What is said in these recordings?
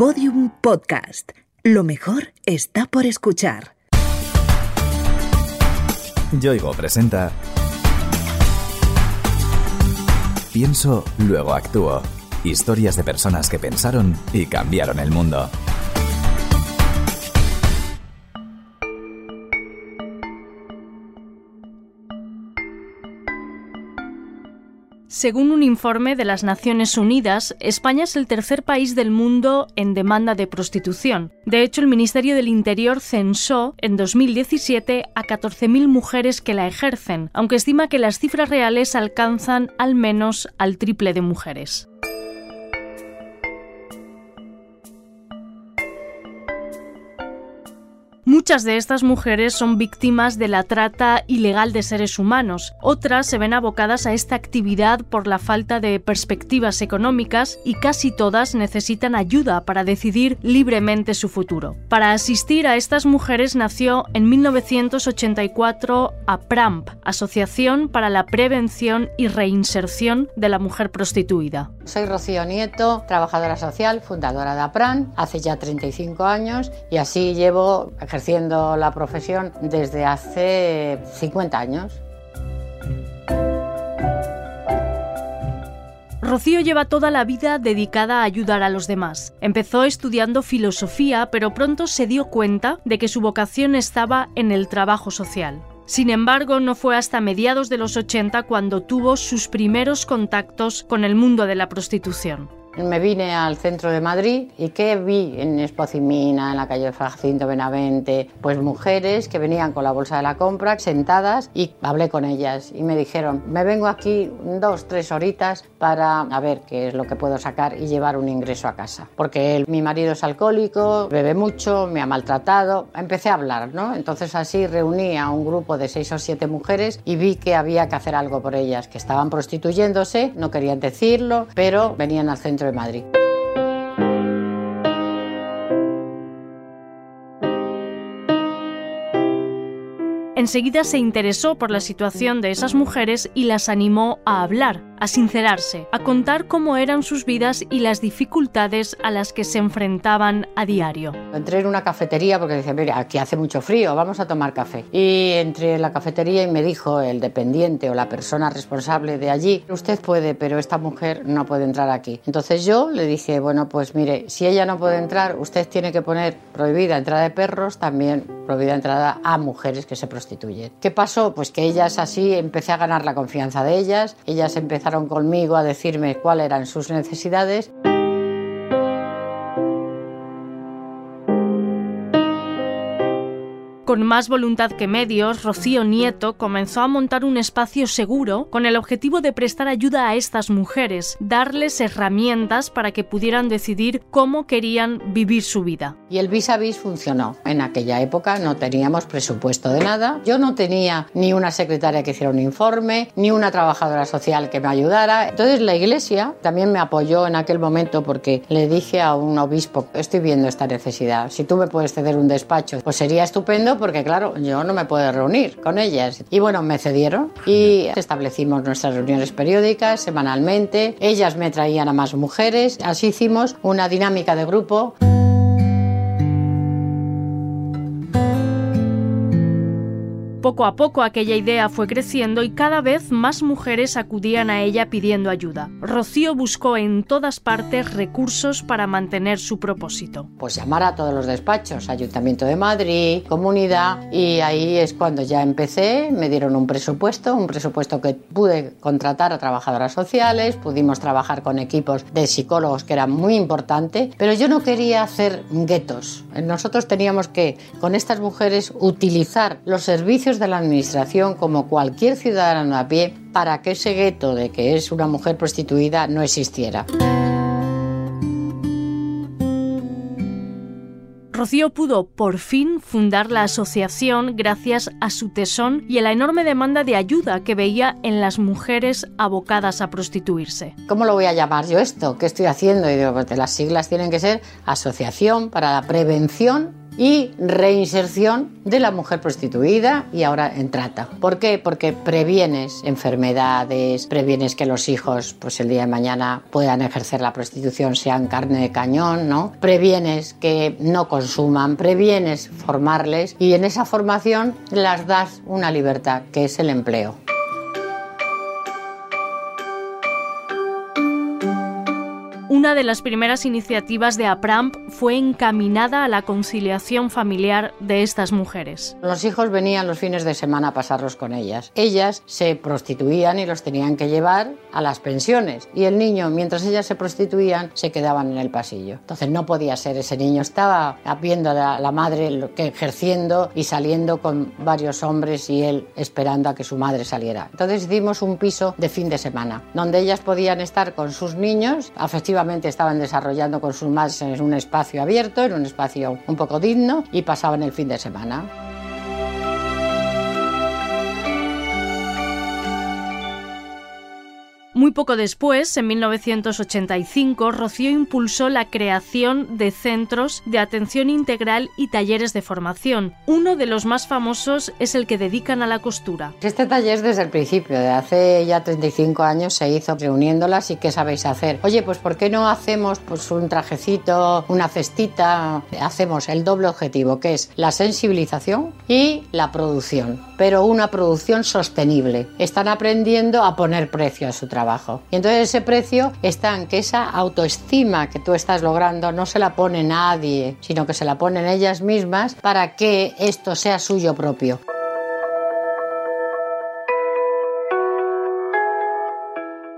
Podium Podcast. Lo mejor está por escuchar. Yoigo presenta Pienso, luego actúo. Historias de personas que pensaron y cambiaron el mundo. Según un informe de las Naciones Unidas, España es el tercer país del mundo en demanda de prostitución. De hecho, el Ministerio del Interior censó en 2017 a 14.000 mujeres que la ejercen, aunque estima que las cifras reales alcanzan al menos al triple de mujeres. Muchas de estas mujeres son víctimas de la trata ilegal de seres humanos. Otras se ven abocadas a esta actividad por la falta de perspectivas económicas y casi todas necesitan ayuda para decidir libremente su futuro. Para asistir a estas mujeres nació en 1984 APRAMP, Asociación para la Prevención y Reinserción de la Mujer Prostituida. Soy Rocío Nieto, trabajadora social, fundadora de APRAN, hace ya 35 años y así llevo la profesión desde hace 50 años. Rocío lleva toda la vida dedicada a ayudar a los demás. Empezó estudiando filosofía, pero pronto se dio cuenta de que su vocación estaba en el trabajo social. Sin embargo, no fue hasta mediados de los 80 cuando tuvo sus primeros contactos con el mundo de la prostitución. Me vine al centro de Madrid y ¿qué vi en Espocimina, en la calle Jacinto Benavente? Pues mujeres que venían con la bolsa de la compra sentadas y hablé con ellas y me dijeron, me vengo aquí dos, tres horitas para a ver qué es lo que puedo sacar y llevar un ingreso a casa. Porque mi marido es alcohólico, bebe mucho, me ha maltratado. Empecé a hablar, ¿no? Entonces así reuní a un grupo de seis o siete mujeres y vi que había que hacer algo por ellas, que estaban prostituyéndose, no querían decirlo, pero venían al centro Madrid. Enseguida se interesó por la situación de esas mujeres y las animó a hablar, a sincerarse, a contar cómo eran sus vidas y las dificultades a las que se enfrentaban a diario. Entré en una cafetería porque decía, mira, aquí hace mucho frío, vamos a tomar café. Y entré en la cafetería y me dijo el dependiente o la persona responsable de allí, usted puede, pero esta mujer no puede entrar aquí. Entonces yo le dije, bueno, pues mire, si ella no puede entrar, usted tiene que poner prohibida entrada de perros, también prohibida entrada a mujeres que se prostituyen. ¿Qué pasó? Pues que ellas así empecé a ganar la confianza de ellas, ellas empezaron conmigo a decirme cuáles eran sus necesidades. Con más voluntad que medios, Rocío Nieto comenzó a montar un espacio seguro con el objetivo de prestar ayuda a estas mujeres, darles herramientas para que pudieran decidir cómo querían vivir su vida. Y el vis a vis funcionó. En aquella época no teníamos presupuesto de nada. Yo no tenía ni una secretaria que hiciera un informe, ni una trabajadora social que me ayudara. Entonces la iglesia también me apoyó en aquel momento porque le dije a un obispo, estoy viendo esta necesidad. Si tú me puedes ceder un despacho, pues sería estupendo porque claro, yo no me puedo reunir con ellas. Y bueno, me cedieron y establecimos nuestras reuniones periódicas semanalmente. Ellas me traían a más mujeres. Así hicimos una dinámica de grupo. Poco a poco aquella idea fue creciendo y cada vez más mujeres acudían a ella pidiendo ayuda. Rocío buscó en todas partes recursos para mantener su propósito. Pues llamar a todos los despachos, Ayuntamiento de Madrid, Comunidad, y ahí es cuando ya empecé, me dieron un presupuesto, un presupuesto que pude contratar a trabajadoras sociales, pudimos trabajar con equipos de psicólogos que era muy importante, pero yo no quería hacer guetos. Nosotros teníamos que, con estas mujeres, utilizar los servicios de la Administración como cualquier ciudadano a pie para que ese gueto de que es una mujer prostituida no existiera. Rocío pudo por fin fundar la asociación gracias a su tesón y a la enorme demanda de ayuda que veía en las mujeres abocadas a prostituirse. ¿Cómo lo voy a llamar yo esto? ¿Qué estoy haciendo? Y digo, pues las siglas tienen que ser Asociación para la Prevención y reinserción de la mujer prostituida y ahora en trata. ¿Por qué? Porque previenes enfermedades, previenes que los hijos pues el día de mañana puedan ejercer la prostitución, sean carne de cañón, ¿no? Previenes que no consuman, previenes formarles y en esa formación las das una libertad que es el empleo. Una de las primeras iniciativas de APRAMP fue encaminada a la conciliación familiar de estas mujeres. Los hijos venían los fines de semana a pasarlos con ellas. Ellas se prostituían y los tenían que llevar a las pensiones. Y el niño, mientras ellas se prostituían, se quedaban en el pasillo. Entonces no podía ser. Ese niño estaba viendo a la madre que ejerciendo y saliendo con varios hombres y él esperando a que su madre saliera. Entonces hicimos un piso de fin de semana, donde ellas podían estar con sus niños afectivamente estaban desarrollando con sus madres en un espacio abierto, en un espacio un poco digno y pasaban el fin de semana. Muy poco después, en 1985, Rocío impulsó la creación de centros de atención integral y talleres de formación. Uno de los más famosos es el que dedican a la costura. Este taller desde el principio, de hace ya 35 años, se hizo reuniéndolas y ¿qué sabéis hacer? Oye, pues ¿por qué no hacemos pues, un trajecito, una cestita? Hacemos el doble objetivo, que es la sensibilización y la producción, pero una producción sostenible. Están aprendiendo a poner precio a su trabajo. Y entonces ese precio está en que esa autoestima que tú estás logrando no se la pone nadie, sino que se la ponen ellas mismas para que esto sea suyo propio.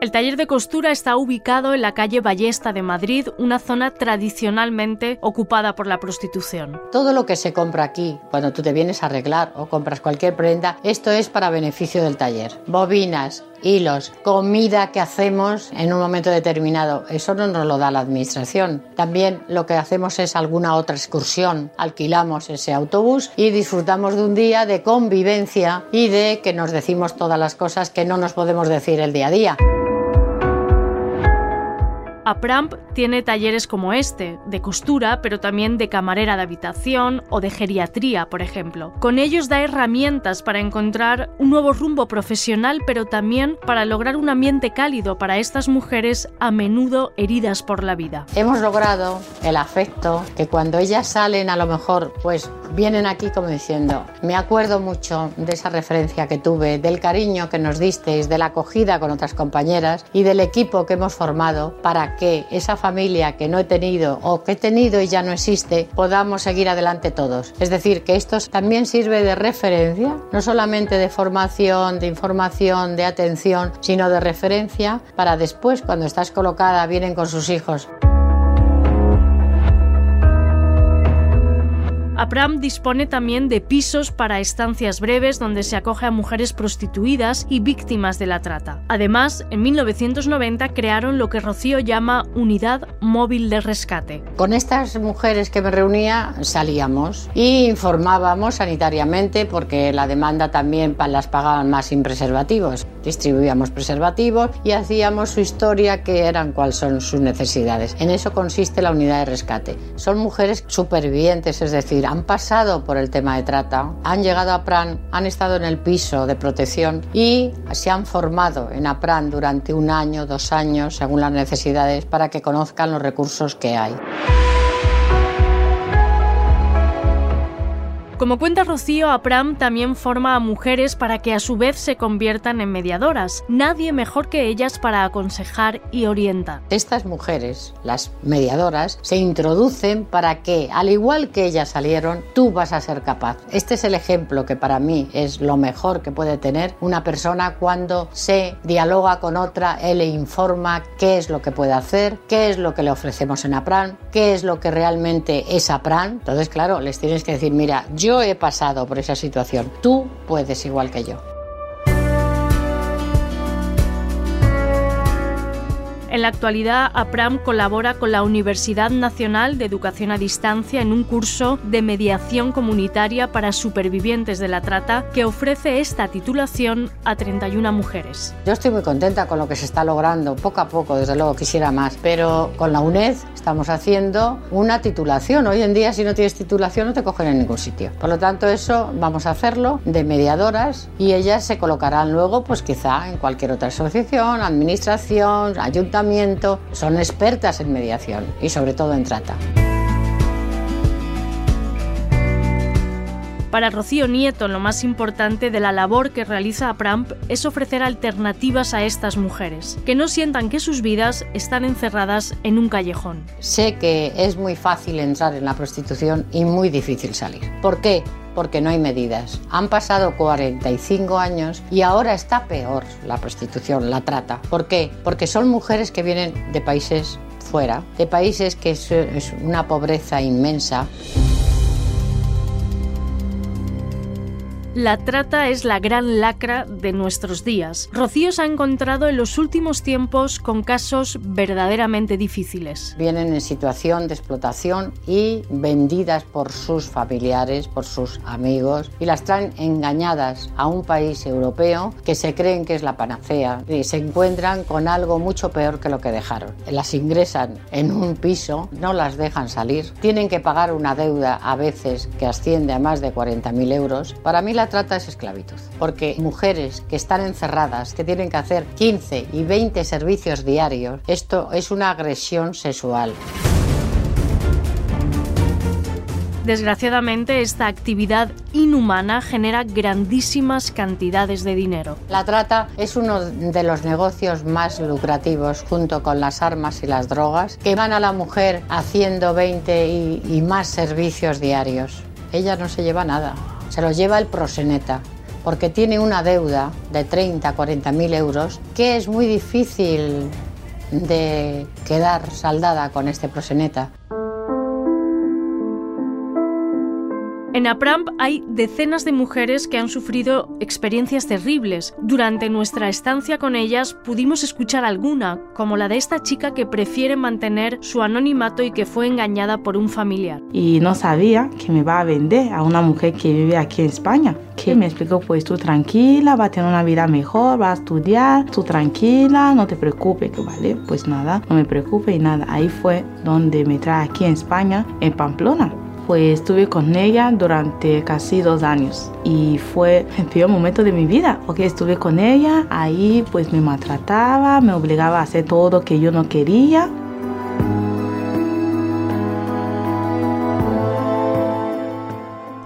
El taller de costura está ubicado en la calle Ballesta de Madrid, una zona tradicionalmente ocupada por la prostitución. Todo lo que se compra aquí, cuando tú te vienes a arreglar o compras cualquier prenda, esto es para beneficio del taller. Bobinas, hilos, comida que hacemos en un momento determinado. Eso no nos lo da la administración. También lo que hacemos es alguna otra excursión. Alquilamos ese autobús y disfrutamos de un día de convivencia y de que nos decimos todas las cosas que no nos podemos decir el día a día. APRAMP tiene talleres como este, de costura, pero también de camarera de habitación o de geriatría, por ejemplo. Con ellos da herramientas para encontrar un nuevo rumbo profesional, pero también para lograr un ambiente cálido para estas mujeres a menudo heridas por la vida. Hemos logrado el afecto, que cuando ellas salen a lo mejor pues vienen aquí como diciendo, me acuerdo mucho de esa referencia que tuve, del cariño que nos disteis, de la acogida con otras compañeras y del equipo que hemos formado que esa familia que no he tenido o que he tenido y ya no existe, podamos seguir adelante todos. Es decir, que esto también sirve de referencia, no solamente de formación, de información, de atención, sino de referencia para después, cuando estás colocada, vienen con sus hijos. APRAM dispone también de pisos para estancias breves donde se acoge a mujeres prostituidas y víctimas de la trata. Además, en 1990 crearon lo que Rocío llama Unidad Móvil de Rescate. Con estas mujeres que me reunía salíamos y informábamos sanitariamente porque la demanda también las pagaban más sin preservativos. Distribuíamos preservativos y hacíamos su historia que eran cuáles son sus necesidades. En eso consiste la unidad de rescate. Son mujeres supervivientes, es decir, han pasado por el tema de trata, han llegado a PRAN, han estado en el piso de protección y se han formado en APRAN durante un año, dos años, según las necesidades, para que conozcan los recursos que hay. Como cuenta Rocío, APRAM también forma a mujeres para que a su vez se conviertan en mediadoras. Nadie mejor que ellas para aconsejar y orientar. Estas mujeres, las mediadoras, se introducen para que, al igual que ellas salieron, tú vas a ser capaz. Este es el ejemplo que para mí es lo mejor que puede tener una persona cuando se dialoga con otra, él le informa qué es lo que puede hacer, qué es lo que le ofrecemos en APRAM, qué es lo que realmente es APRAM. Entonces, claro, les tienes que decir, mira, yo yo he pasado por esa situación. Tú puedes igual que yo. En la actualidad, APRAM colabora con la Universidad Nacional de Educación a Distancia en un curso de mediación comunitaria para supervivientes de la trata que ofrece esta titulación a 31 mujeres. Yo estoy muy contenta con lo que se está logrando, poco a poco, desde luego quisiera más, pero con la UNED estamos haciendo una titulación. Hoy en día si no tienes titulación no te cogen en ningún sitio. Por lo tanto eso vamos a hacerlo de mediadoras y ellas se colocarán luego pues quizá en cualquier otra asociación, administración, ayuntamiento. Son expertas en mediación y sobre todo en trata. Para Rocío Nieto, lo más importante de la labor que realiza APRAMP es ofrecer alternativas a estas mujeres, que no sientan que sus vidas están encerradas en un callejón. Sé que es muy fácil entrar en la prostitución y muy difícil salir. ¿Por qué? Porque no hay medidas. Han pasado 45 años y ahora está peor la prostitución, la trata. ¿Por qué? Porque son mujeres que vienen de países fuera, de países que es una pobreza inmensa. La trata es la gran lacra de nuestros días. Rocío se ha encontrado en los últimos tiempos con casos verdaderamente difíciles. Vienen en situación de explotación y vendidas por sus familiares, por sus amigos y las traen engañadas a un país europeo que se creen que es la panacea y se encuentran con algo mucho peor que lo que dejaron. Las ingresan en un piso, no las dejan salir, tienen que pagar una deuda a veces que asciende a más de 40.000 euros. Para mí la trata es esclavitud, porque mujeres que están encerradas, que tienen que hacer 15 y 20 servicios diarios, esto es una agresión sexual. Desgraciadamente, esta actividad inhumana genera grandísimas cantidades de dinero. La trata es uno de los negocios más lucrativos junto con las armas y las drogas que van a la mujer haciendo 20 y, y más servicios diarios. Ella no se lleva nada se los lleva el proseneta, porque tiene una deuda de 30, 40 mil euros que es muy difícil de quedar saldada con este proseneta. En APRAMP hay decenas de mujeres que han sufrido experiencias terribles. Durante nuestra estancia con ellas pudimos escuchar alguna, como la de esta chica que prefiere mantener su anonimato y que fue engañada por un familiar. Y no sabía que me va a vender a una mujer que vive aquí en España. Que me explicó, pues tú tranquila, va a tener una vida mejor, va a estudiar, tú tranquila, no te preocupes, que vale, pues nada, no me preocupe y nada. Ahí fue donde me trae aquí en España, en Pamplona pues estuve con ella durante casi dos años y fue el peor momento de mi vida porque estuve con ella, ahí pues me maltrataba, me obligaba a hacer todo que yo no quería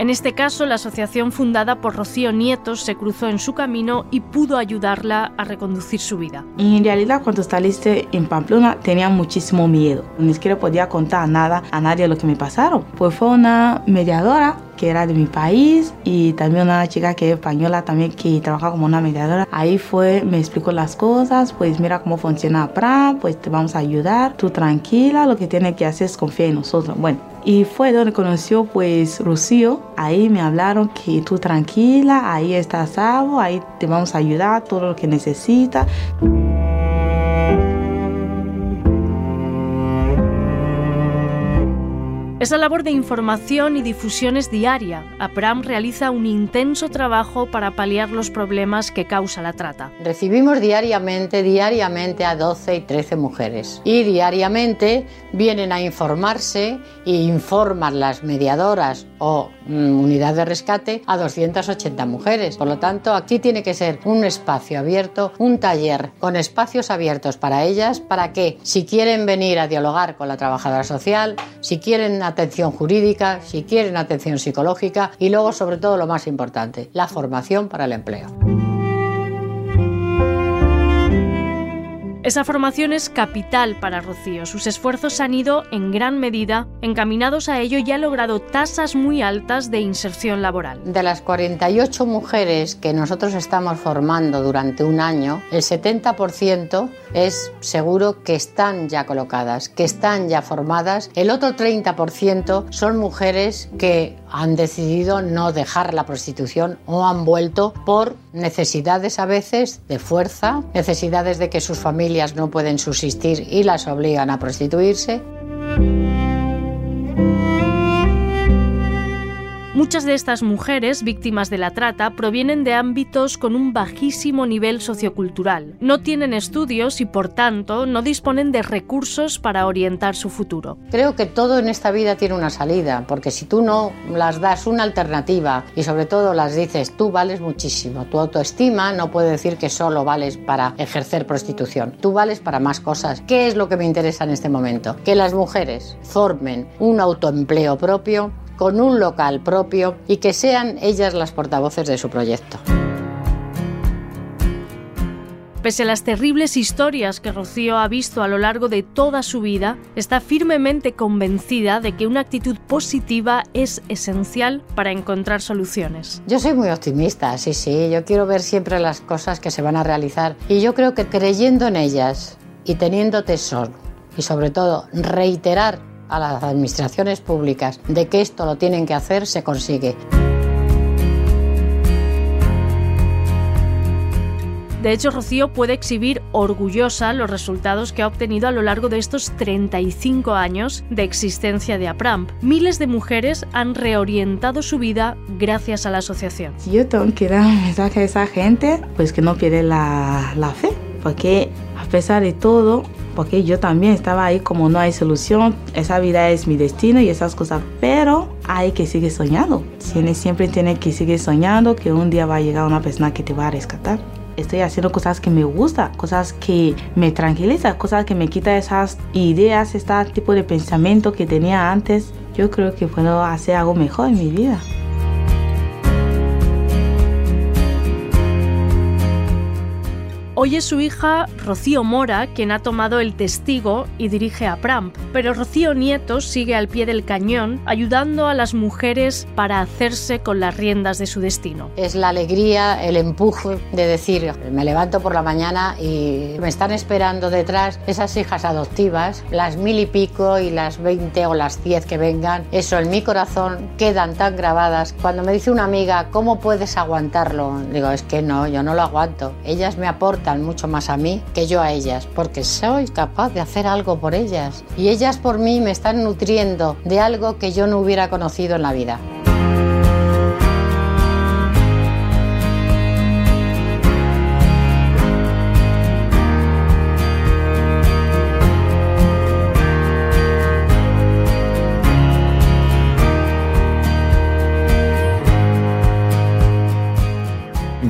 En este caso, la asociación fundada por Rocío Nietos se cruzó en su camino y pudo ayudarla a reconducir su vida. En realidad, cuando saliste en Pamplona, tenía muchísimo miedo. Ni siquiera podía contar nada a nadie lo que me pasaron. Pues fue una mediadora que era de mi país y también una chica que es española también que trabaja como una mediadora. Ahí fue, me explicó las cosas, pues mira cómo funciona PRA, pues te vamos a ayudar, tú tranquila, lo que tienes que hacer es confiar en nosotros. Bueno, y fue donde conoció pues Rocío, ahí me hablaron que tú tranquila, ahí está Sabo, ahí te vamos a ayudar, todo lo que necesitas. Esa labor de información y difusión es diaria. APRAM realiza un intenso trabajo para paliar los problemas que causa la trata. Recibimos diariamente, diariamente a 12 y 13 mujeres y diariamente vienen a informarse e informan las mediadoras o unidad de rescate a 280 mujeres. Por lo tanto, aquí tiene que ser un espacio abierto, un taller con espacios abiertos para ellas, para que si quieren venir a dialogar con la trabajadora social, si quieren atención jurídica, si quieren atención psicológica y luego sobre todo lo más importante, la formación para el empleo. Esa formación es capital para Rocío. Sus esfuerzos han ido, en gran medida, encaminados a ello y ha logrado tasas muy altas de inserción laboral. De las 48 mujeres que nosotros estamos formando durante un año, el 70% es seguro que están ya colocadas, que están ya formadas. El otro 30% son mujeres que han decidido no dejar la prostitución o han vuelto por necesidades a veces de fuerza, necesidades de que sus familias no pueden subsistir y las obligan a prostituirse. Muchas de estas mujeres víctimas de la trata provienen de ámbitos con un bajísimo nivel sociocultural. No tienen estudios y por tanto no disponen de recursos para orientar su futuro. Creo que todo en esta vida tiene una salida, porque si tú no las das una alternativa y sobre todo las dices tú vales muchísimo, tu autoestima no puede decir que solo vales para ejercer prostitución, tú vales para más cosas. ¿Qué es lo que me interesa en este momento? Que las mujeres formen un autoempleo propio con un local propio y que sean ellas las portavoces de su proyecto. Pese a las terribles historias que Rocío ha visto a lo largo de toda su vida, está firmemente convencida de que una actitud positiva es esencial para encontrar soluciones. Yo soy muy optimista, sí, sí, yo quiero ver siempre las cosas que se van a realizar y yo creo que creyendo en ellas y teniendo tesoro y sobre todo reiterar a las administraciones públicas de que esto lo tienen que hacer, se consigue. De hecho, Rocío puede exhibir orgullosa los resultados que ha obtenido a lo largo de estos 35 años de existencia de APRAMP. Miles de mujeres han reorientado su vida gracias a la asociación. Yo tengo que dar un mensaje a esa gente, pues que no pierda la, la fe, porque a pesar de todo, porque yo también estaba ahí como no hay solución, esa vida es mi destino y esas cosas, pero hay que seguir soñando. Siempre tiene que seguir soñando que un día va a llegar una persona que te va a rescatar. Estoy haciendo cosas que me gustan, cosas que me tranquilizan, cosas que me quitan esas ideas, este tipo de pensamiento que tenía antes. Yo creo que puedo hacer algo mejor en mi vida. Hoy es su hija Rocío Mora quien ha tomado el testigo y dirige a Pramp, pero Rocío Nieto sigue al pie del cañón ayudando a las mujeres para hacerse con las riendas de su destino. Es la alegría, el empuje de decir, me levanto por la mañana y me están esperando detrás esas hijas adoptivas, las mil y pico y las veinte o las diez que vengan. Eso en mi corazón quedan tan grabadas. Cuando me dice una amiga, ¿cómo puedes aguantarlo? Digo, es que no, yo no lo aguanto. Ellas me aportan mucho más a mí que yo a ellas, porque soy capaz de hacer algo por ellas. Y ellas por mí me están nutriendo de algo que yo no hubiera conocido en la vida.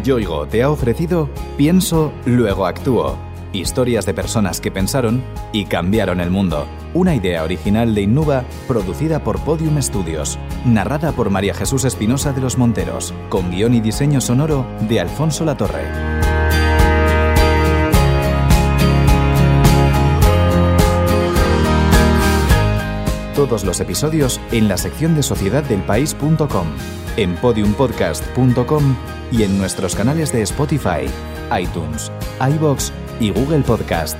Yoigo te ha ofrecido Pienso, luego actúo. Historias de personas que pensaron y cambiaron el mundo. Una idea original de Innuba, producida por Podium Studios. Narrada por María Jesús Espinosa de los Monteros. Con guion y diseño sonoro de Alfonso Latorre. Todos los episodios en la sección de sociedad del país.com, en podiumpodcast.com y en nuestros canales de Spotify, iTunes, iBox y Google Podcast.